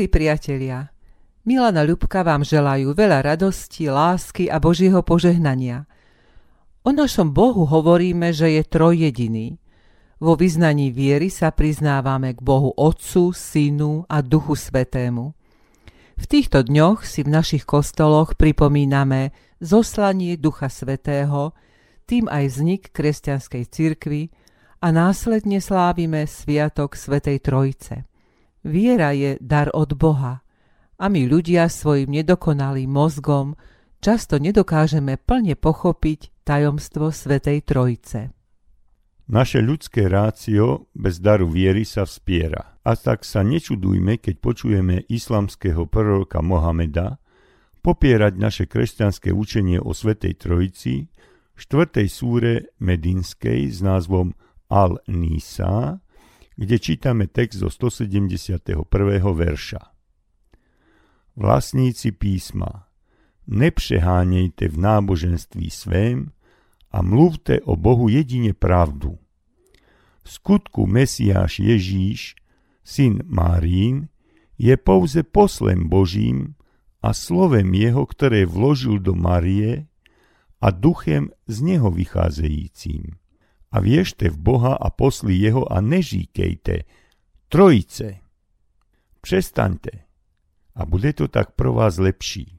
Milí priatelia, Milana Ľubka vám želajú veľa radosti, lásky a Božieho požehnania. O našom Bohu hovoríme, že je trojjediný. Vo vyznaní viery sa priznávame k Bohu Otcu, Synu a Duchu Svetému. V týchto dňoch si v našich kostoloch pripomíname zoslanie Ducha Svetého, tým aj vznik kresťanskej cirkvy a následne slávime Sviatok Svetej Trojice. Viera je dar od Boha a my ľudia svojim nedokonalým mozgom často nedokážeme plne pochopiť tajomstvo Svetej Trojice. Naše ľudské rácio bez daru viery sa vspiera. A tak sa nečudujme, keď počujeme islamského proroka Mohameda popierať naše kresťanské učenie o Svetej Trojici 4. súre Medinskej s názvom Al-Nisa, kde čítame text zo 171. verša. Vlastníci písma, nepřeháňejte v náboženství svém a mluvte o Bohu jedine pravdu. V skutku Mesiáš Ježíš, syn Márín, je pouze poslem Božím a slovem jeho, ktoré vložil do Marie a duchem z neho vycházejícím a viešte v Boha a posli jeho a nežíkejte. Trojice. Přestaňte. A bude to tak pro vás lepší.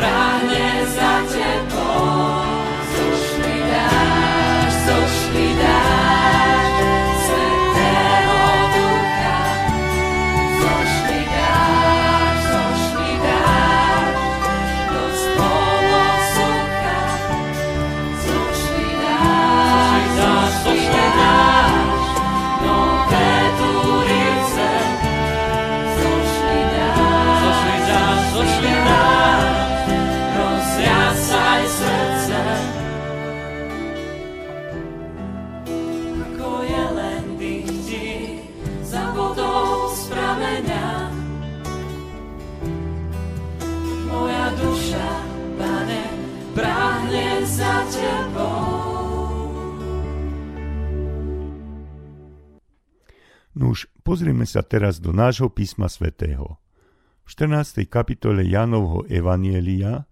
Nuž, sa teraz do nášho písma svätého. V 14. kapitole Janovho Evanielia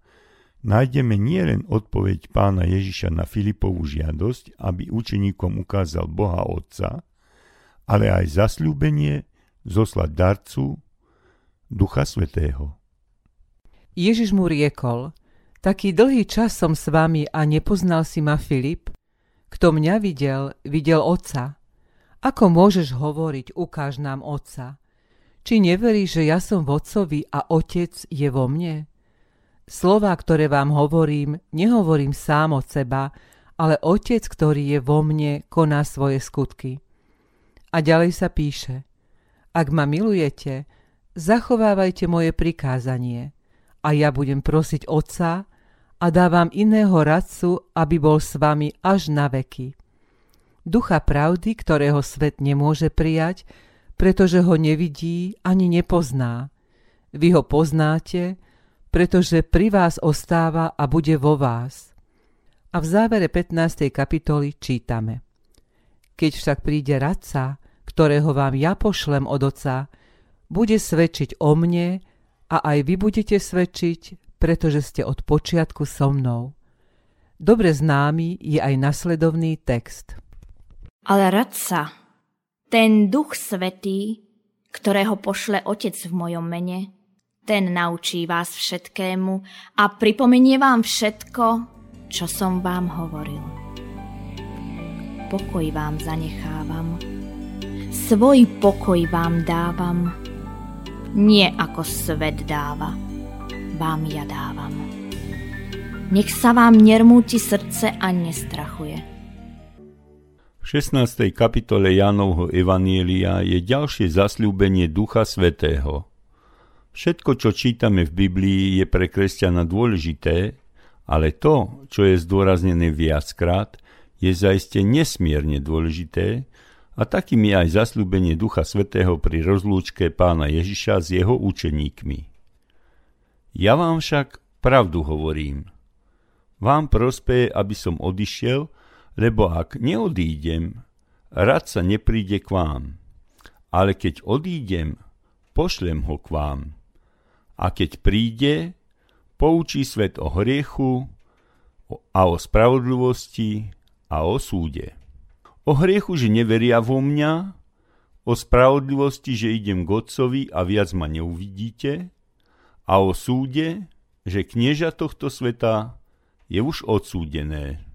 nájdeme nielen odpoveď pána Ježiša na Filipovú žiadosť, aby učeníkom ukázal Boha Otca, ale aj zasľúbenie zoslať darcu Ducha Svetého. Ježiš mu riekol, taký dlhý čas som s vami a nepoznal si ma Filip? Kto mňa videl, videl Otca. Ako môžeš hovoriť, ukáž nám Otca? Či neveríš, že ja som v Otcovi a Otec je vo mne? Slova, ktoré vám hovorím, nehovorím sám od seba, ale Otec, ktorý je vo mne, koná svoje skutky. A ďalej sa píše Ak ma milujete, zachovávajte moje prikázanie a ja budem prosiť Otca a dávam iného radcu, aby bol s vami až na veky. Ducha pravdy, ktorého svet nemôže prijať, pretože ho nevidí ani nepozná. Vy ho poznáte, pretože pri vás ostáva a bude vo vás. A v závere 15. kapitoly čítame. Keď však príde radca, ktorého vám ja pošlem od oca, bude svedčiť o mne a aj vy budete svedčiť, pretože ste od počiatku so mnou. Dobre známy je aj nasledovný text. Ale radca, ten duch svetý, ktorého pošle Otec v mojom mene, ten naučí vás všetkému a pripomenie vám všetko, čo som vám hovoril. Pokoj vám zanechávam, svoj pokoj vám dávam, nie ako svet dáva, vám ja dávam. Nech sa vám nermúti srdce a nestrachuje. V 16. kapitole Jánovho Evanielia je ďalšie zasľúbenie Ducha Svetého. Všetko, čo čítame v Biblii, je pre kresťana dôležité, ale to, čo je zdôraznené viackrát, je zaiste nesmierne dôležité, a takým je aj zasľúbenie Ducha Svetého pri rozlúčke pána Ježiša s jeho učeníkmi. Ja vám však pravdu hovorím. Vám prospeje, aby som odišiel, lebo ak neodídem, rad sa nepríde k vám. Ale keď odídem, pošlem ho k vám. A keď príde, poučí svet o hriechu a o spravodlivosti a o súde. O hriechu, že neveria vo mňa, o spravodlivosti, že idem k Otcovi a viac ma neuvidíte, a o súde, že knieža tohto sveta je už odsúdené.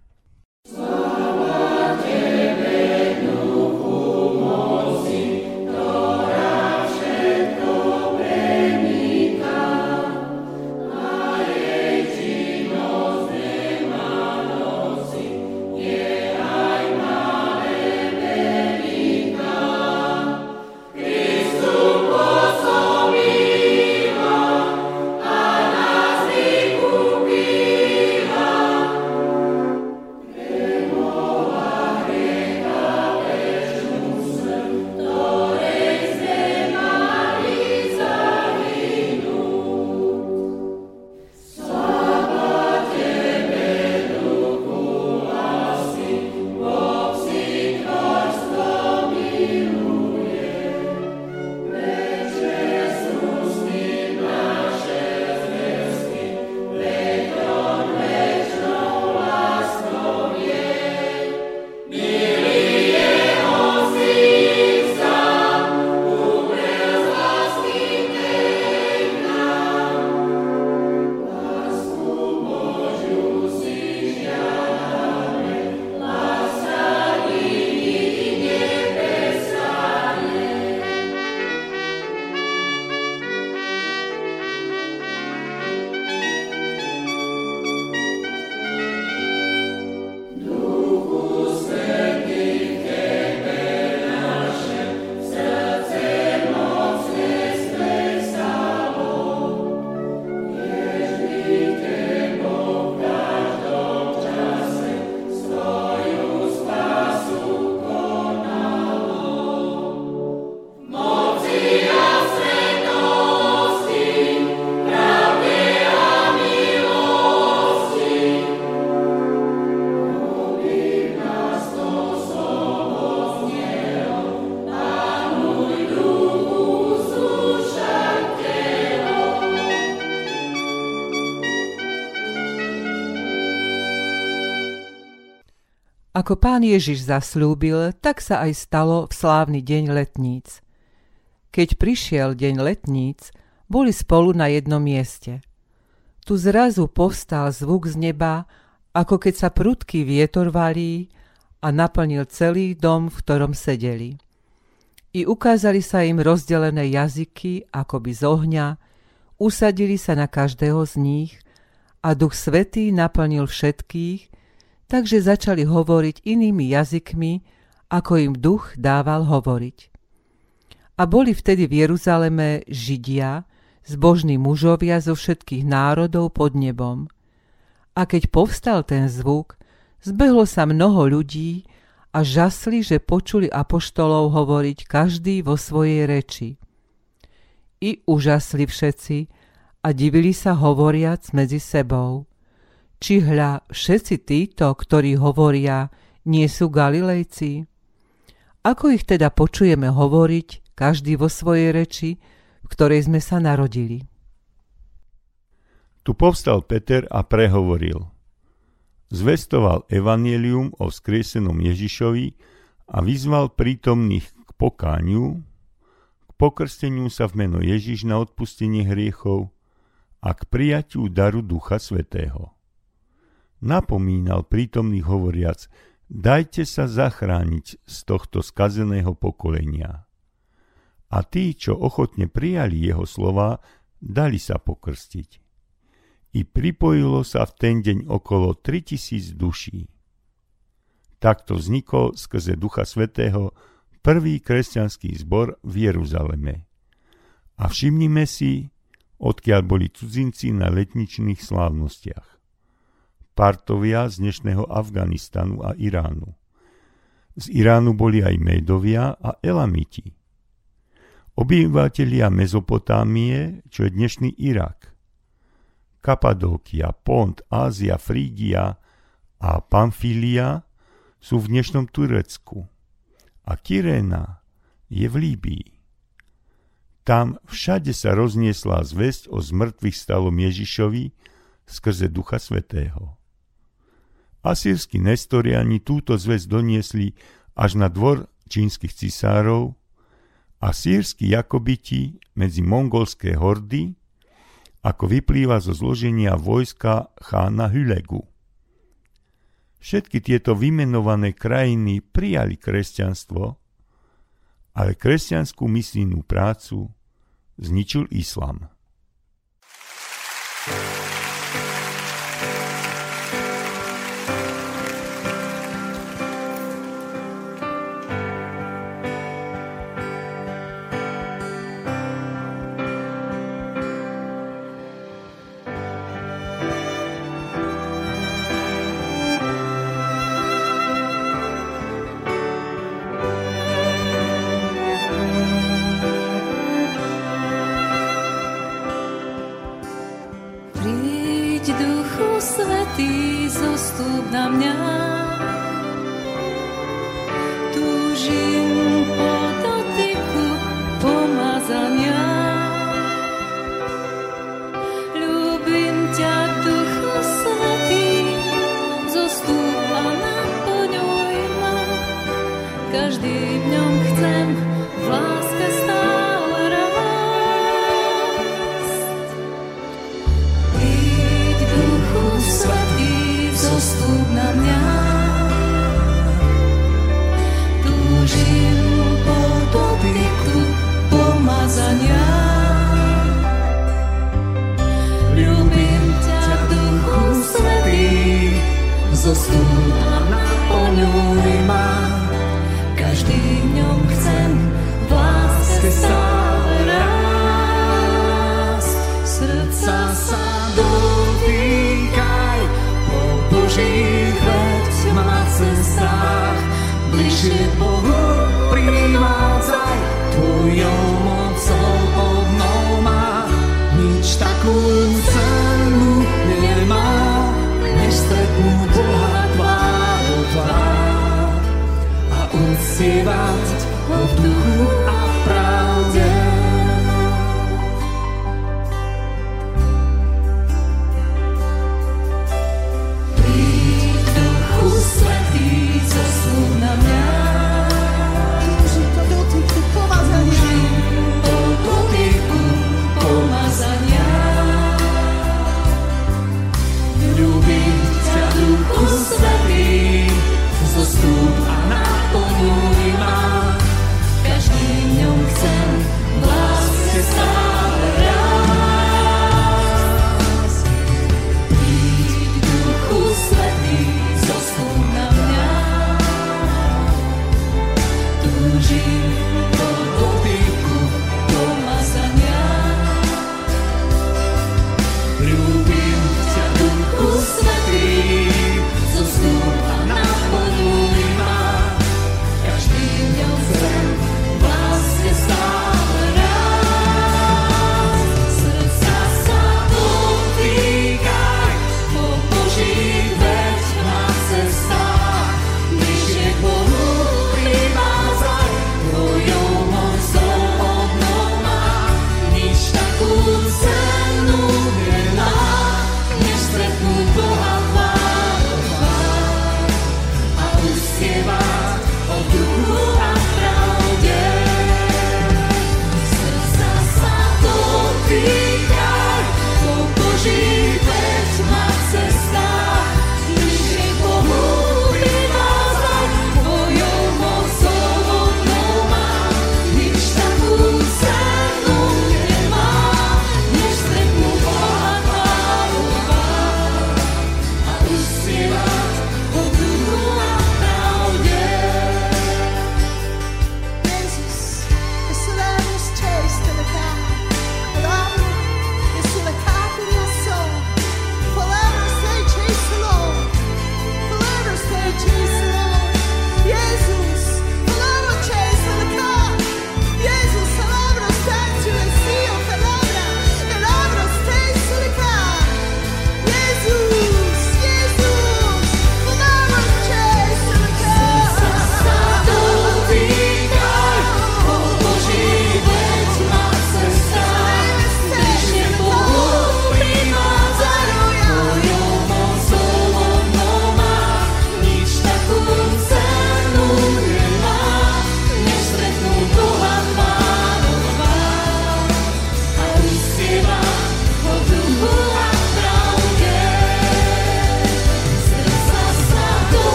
Ako pán Ježiš zaslúbil, tak sa aj stalo v slávny deň letníc. Keď prišiel deň letníc, boli spolu na jednom mieste. Tu zrazu povstal zvuk z neba, ako keď sa prudký vietor valí a naplnil celý dom, v ktorom sedeli. I ukázali sa im rozdelené jazyky, akoby z ohňa, usadili sa na každého z nich a Duch Svetý naplnil všetkých takže začali hovoriť inými jazykmi, ako im duch dával hovoriť. A boli vtedy v Jeruzaleme Židia, zbožní mužovia zo všetkých národov pod nebom. A keď povstal ten zvuk, zbehlo sa mnoho ľudí a žasli, že počuli apoštolov hovoriť každý vo svojej reči. I užasli všetci a divili sa hovoriac medzi sebou. Či hľa všetci títo, ktorí hovoria, nie sú Galilejci? Ako ich teda počujeme hovoriť, každý vo svojej reči, v ktorej sme sa narodili? Tu povstal Peter a prehovoril. Zvestoval evanielium o vzkriesenom Ježišovi a vyzval prítomných k pokániu, k pokrsteniu sa v meno Ježiš na odpustenie hriechov a k prijatiu daru Ducha Svetého. Napomínal prítomných hovoriac, dajte sa zachrániť z tohto skazeného pokolenia. A tí, čo ochotne prijali jeho slova, dali sa pokrstiť. I pripojilo sa v ten deň okolo 3000 duší. Takto vznikol skrze Ducha Svetého prvý kresťanský zbor v Jeruzaleme. A všimnime si, odkiaľ boli cudzinci na letničných slávnostiach. Partovia z dnešného Afganistanu a Iránu. Z Iránu boli aj Médovia a Elamiti. Obyvatelia Mezopotámie, čo je dnešný Irak. Kapadókia, Pont, Ázia, Frígia a Pamfília sú v dnešnom Turecku. A Kyréna je v Líbii. Tam všade sa rozniesla zväzť o zmrtvých stalom Ježišovi skrze Ducha Svetého. Asýrsky nestoriani túto zväzť doniesli až na dvor čínskych cisárov a sírsky Jakobiti medzi mongolské hordy, ako vyplýva zo zloženia vojska chána Hülegu. Všetky tieto vymenované krajiny prijali kresťanstvo ale kresťanskú misijnú prácu zničil islam.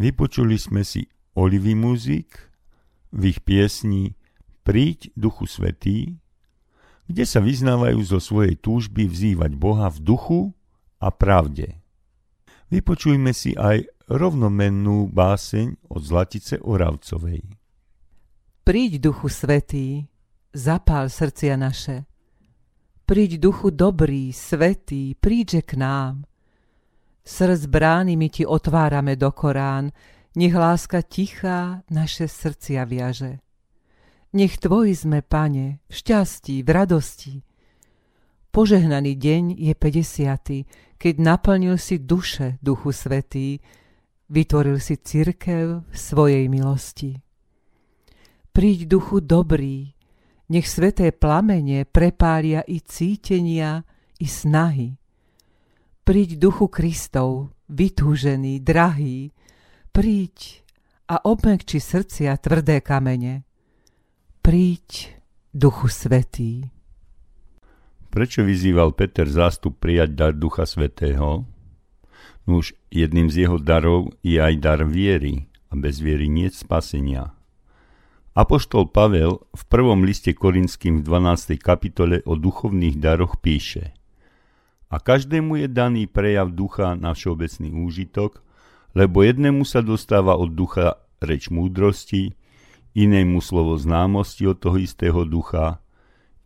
Vypočuli sme si Olivy Muzik v ich piesni Príď Duchu Svetý, kde sa vyznávajú zo svojej túžby vzývať Boha v duchu a pravde. Vypočujme si aj rovnomennú báseň od Zlatice Oravcovej. Príď, Duchu Svetý, zapál srdcia naše. Príď, Duchu dobrý, svetý, príďže k nám. Srdc brány my ti otvárame do Korán, nech láska tichá naše srdcia viaže. Nech tvoj sme, pane, v šťastí, v radosti. Požehnaný deň je 50. keď naplnil si duše Duchu Svetý, vytvoril si cirkev v svojej milosti. Príď Duchu dobrý, nech sveté plamene prepália i cítenia, i snahy Príď duchu Kristov, vytúžený, drahý, príď a obmekči srdcia tvrdé kamene. Príď, duchu svetý. Prečo vyzýval Peter zástup prijať dar Ducha Svetého? Nuž jedným z jeho darov je aj dar viery a bez viery nie spasenia. Apoštol Pavel v prvom liste Korinským v 12. kapitole o duchovných daroch píše – a každému je daný prejav ducha na všeobecný úžitok, lebo jednému sa dostáva od ducha reč múdrosti, inému slovo známosti od toho istého ducha,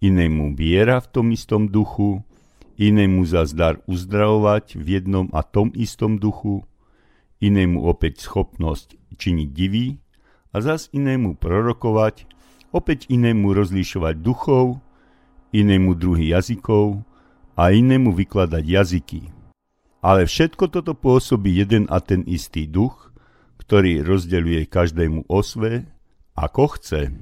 inému viera v tom istom duchu, inému za zdar uzdravovať v jednom a tom istom duchu, inému opäť schopnosť činiť divy a zas inému prorokovať, opäť inému rozlišovať duchov, inému druhý jazykov, a inému vykladať jazyky. Ale všetko toto pôsobí jeden a ten istý duch, ktorý rozdeľuje každému osve, ako chce.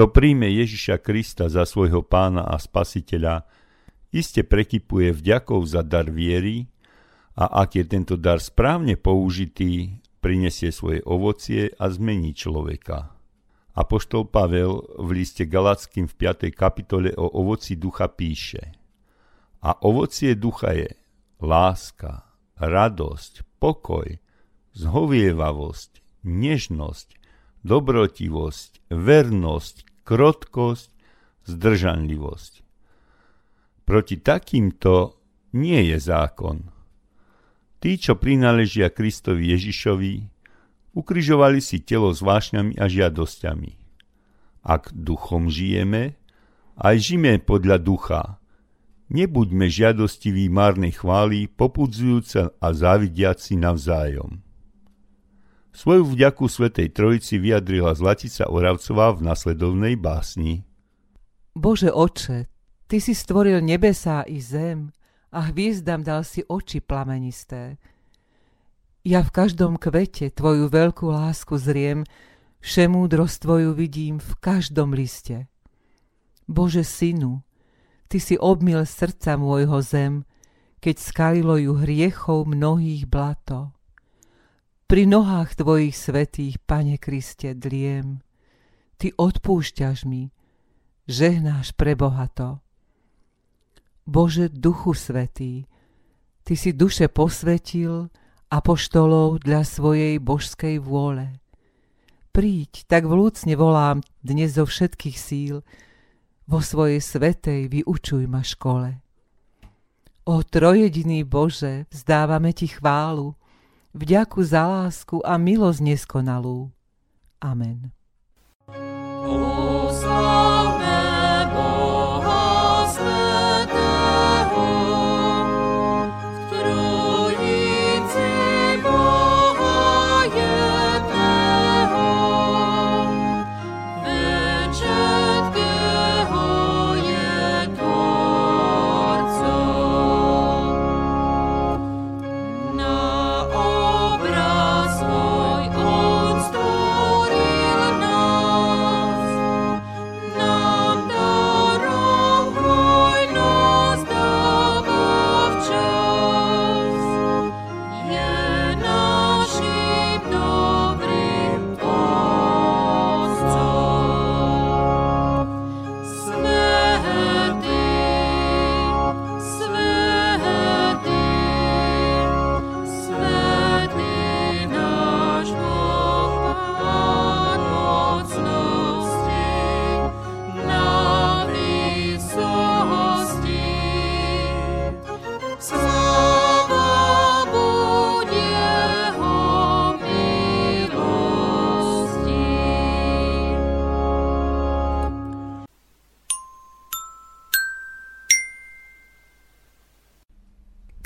Kto príjme Ježiša Krista za svojho pána a spasiteľa, iste prekypuje vďakov za dar viery a ak je tento dar správne použitý, prinesie svoje ovocie a zmení človeka. Apoštol Pavel v liste Galackým v 5. kapitole o ovoci ducha píše A ovocie ducha je láska, radosť, pokoj, zhovievavosť, nežnosť, dobrotivosť, vernosť, krotkosť, zdržanlivosť. Proti takýmto nie je zákon. Tí, čo prináležia Kristovi Ježišovi, Ukrižovali si telo s vášňami a žiadosťami. Ak duchom žijeme, aj žijeme podľa ducha. Nebuďme žiadostiví márnej chvály, popudzujúca a závidiaci navzájom. Svoju vďaku Svetej Trojici vyjadrila Zlatica Oravcová v nasledovnej básni. Bože oče, Ty si stvoril nebesá i zem a hviezdam dal si oči plamenisté. Ja v každom kvete tvoju veľkú lásku zriem, všemúdrosť tvoju vidím v každom liste. Bože synu, ty si obmil srdca môjho zem, keď skalilo ju hriechov mnohých blato. Pri nohách tvojich svetých, Pane Kriste, dliem. Ty odpúšťaš mi, žehnáš prebohato. Bože Duchu Svetý, Ty si duše posvetil, apoštolov dla svojej božskej vôle. Príď, tak vlúcne volám dnes zo všetkých síl, vo svojej svetej vyučuj ma škole. O trojediný Bože, vzdávame Ti chválu, vďaku za lásku a milosť neskonalú. Amen.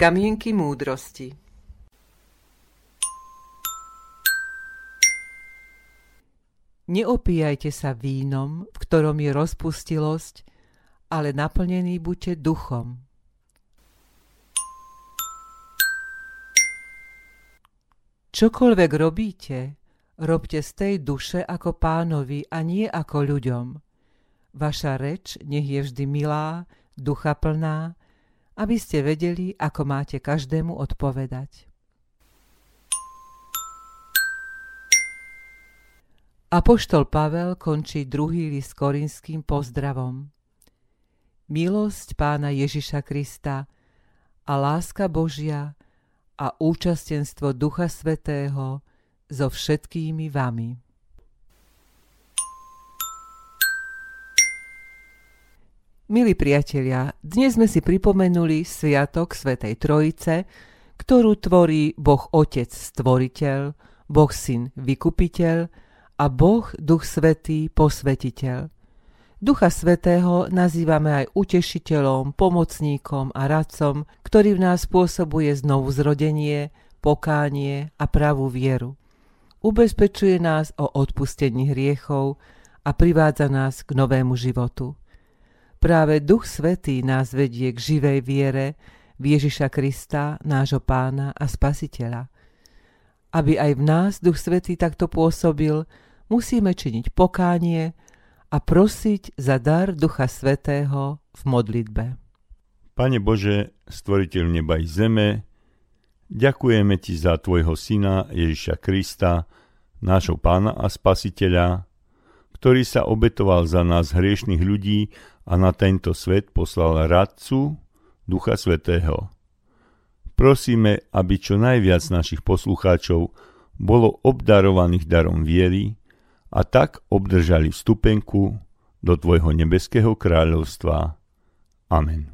Kamienky múdrosti Neopíjajte sa vínom, v ktorom je rozpustilosť, ale naplnený buďte duchom. Čokoľvek robíte, robte z tej duše ako pánovi a nie ako ľuďom. Vaša reč nech je vždy milá, ducha plná, aby ste vedeli, ako máte každému odpovedať. Apoštol Pavel končí druhý list korinským pozdravom. Milosť pána Ježiša Krista a láska Božia a účastenstvo Ducha Svetého so všetkými vami. Milí priatelia, dnes sme si pripomenuli Sviatok Svetej Trojice, ktorú tvorí Boh Otec Stvoriteľ, Boh Syn Vykupiteľ a Boh Duch Svetý Posvetiteľ. Ducha Svetého nazývame aj utešiteľom, pomocníkom a radcom, ktorý v nás spôsobuje znovu zrodenie, pokánie a pravú vieru. Ubezpečuje nás o odpustení hriechov a privádza nás k novému životu. Práve Duch Svetý nás vedie k živej viere v Ježiša Krista, nášho pána a spasiteľa. Aby aj v nás Duch Svetý takto pôsobil, musíme činiť pokánie a prosiť za dar Ducha Svetého v modlitbe. Pane Bože, stvoriteľ neba i zeme, ďakujeme Ti za Tvojho Syna Ježiša Krista, nášho pána a spasiteľa, ktorý sa obetoval za nás hriešných ľudí a na tento svet poslal radcu Ducha Svetého. Prosíme, aby čo najviac našich poslucháčov bolo obdarovaných darom viery a tak obdržali vstupenku do Tvojho nebeského kráľovstva. Amen.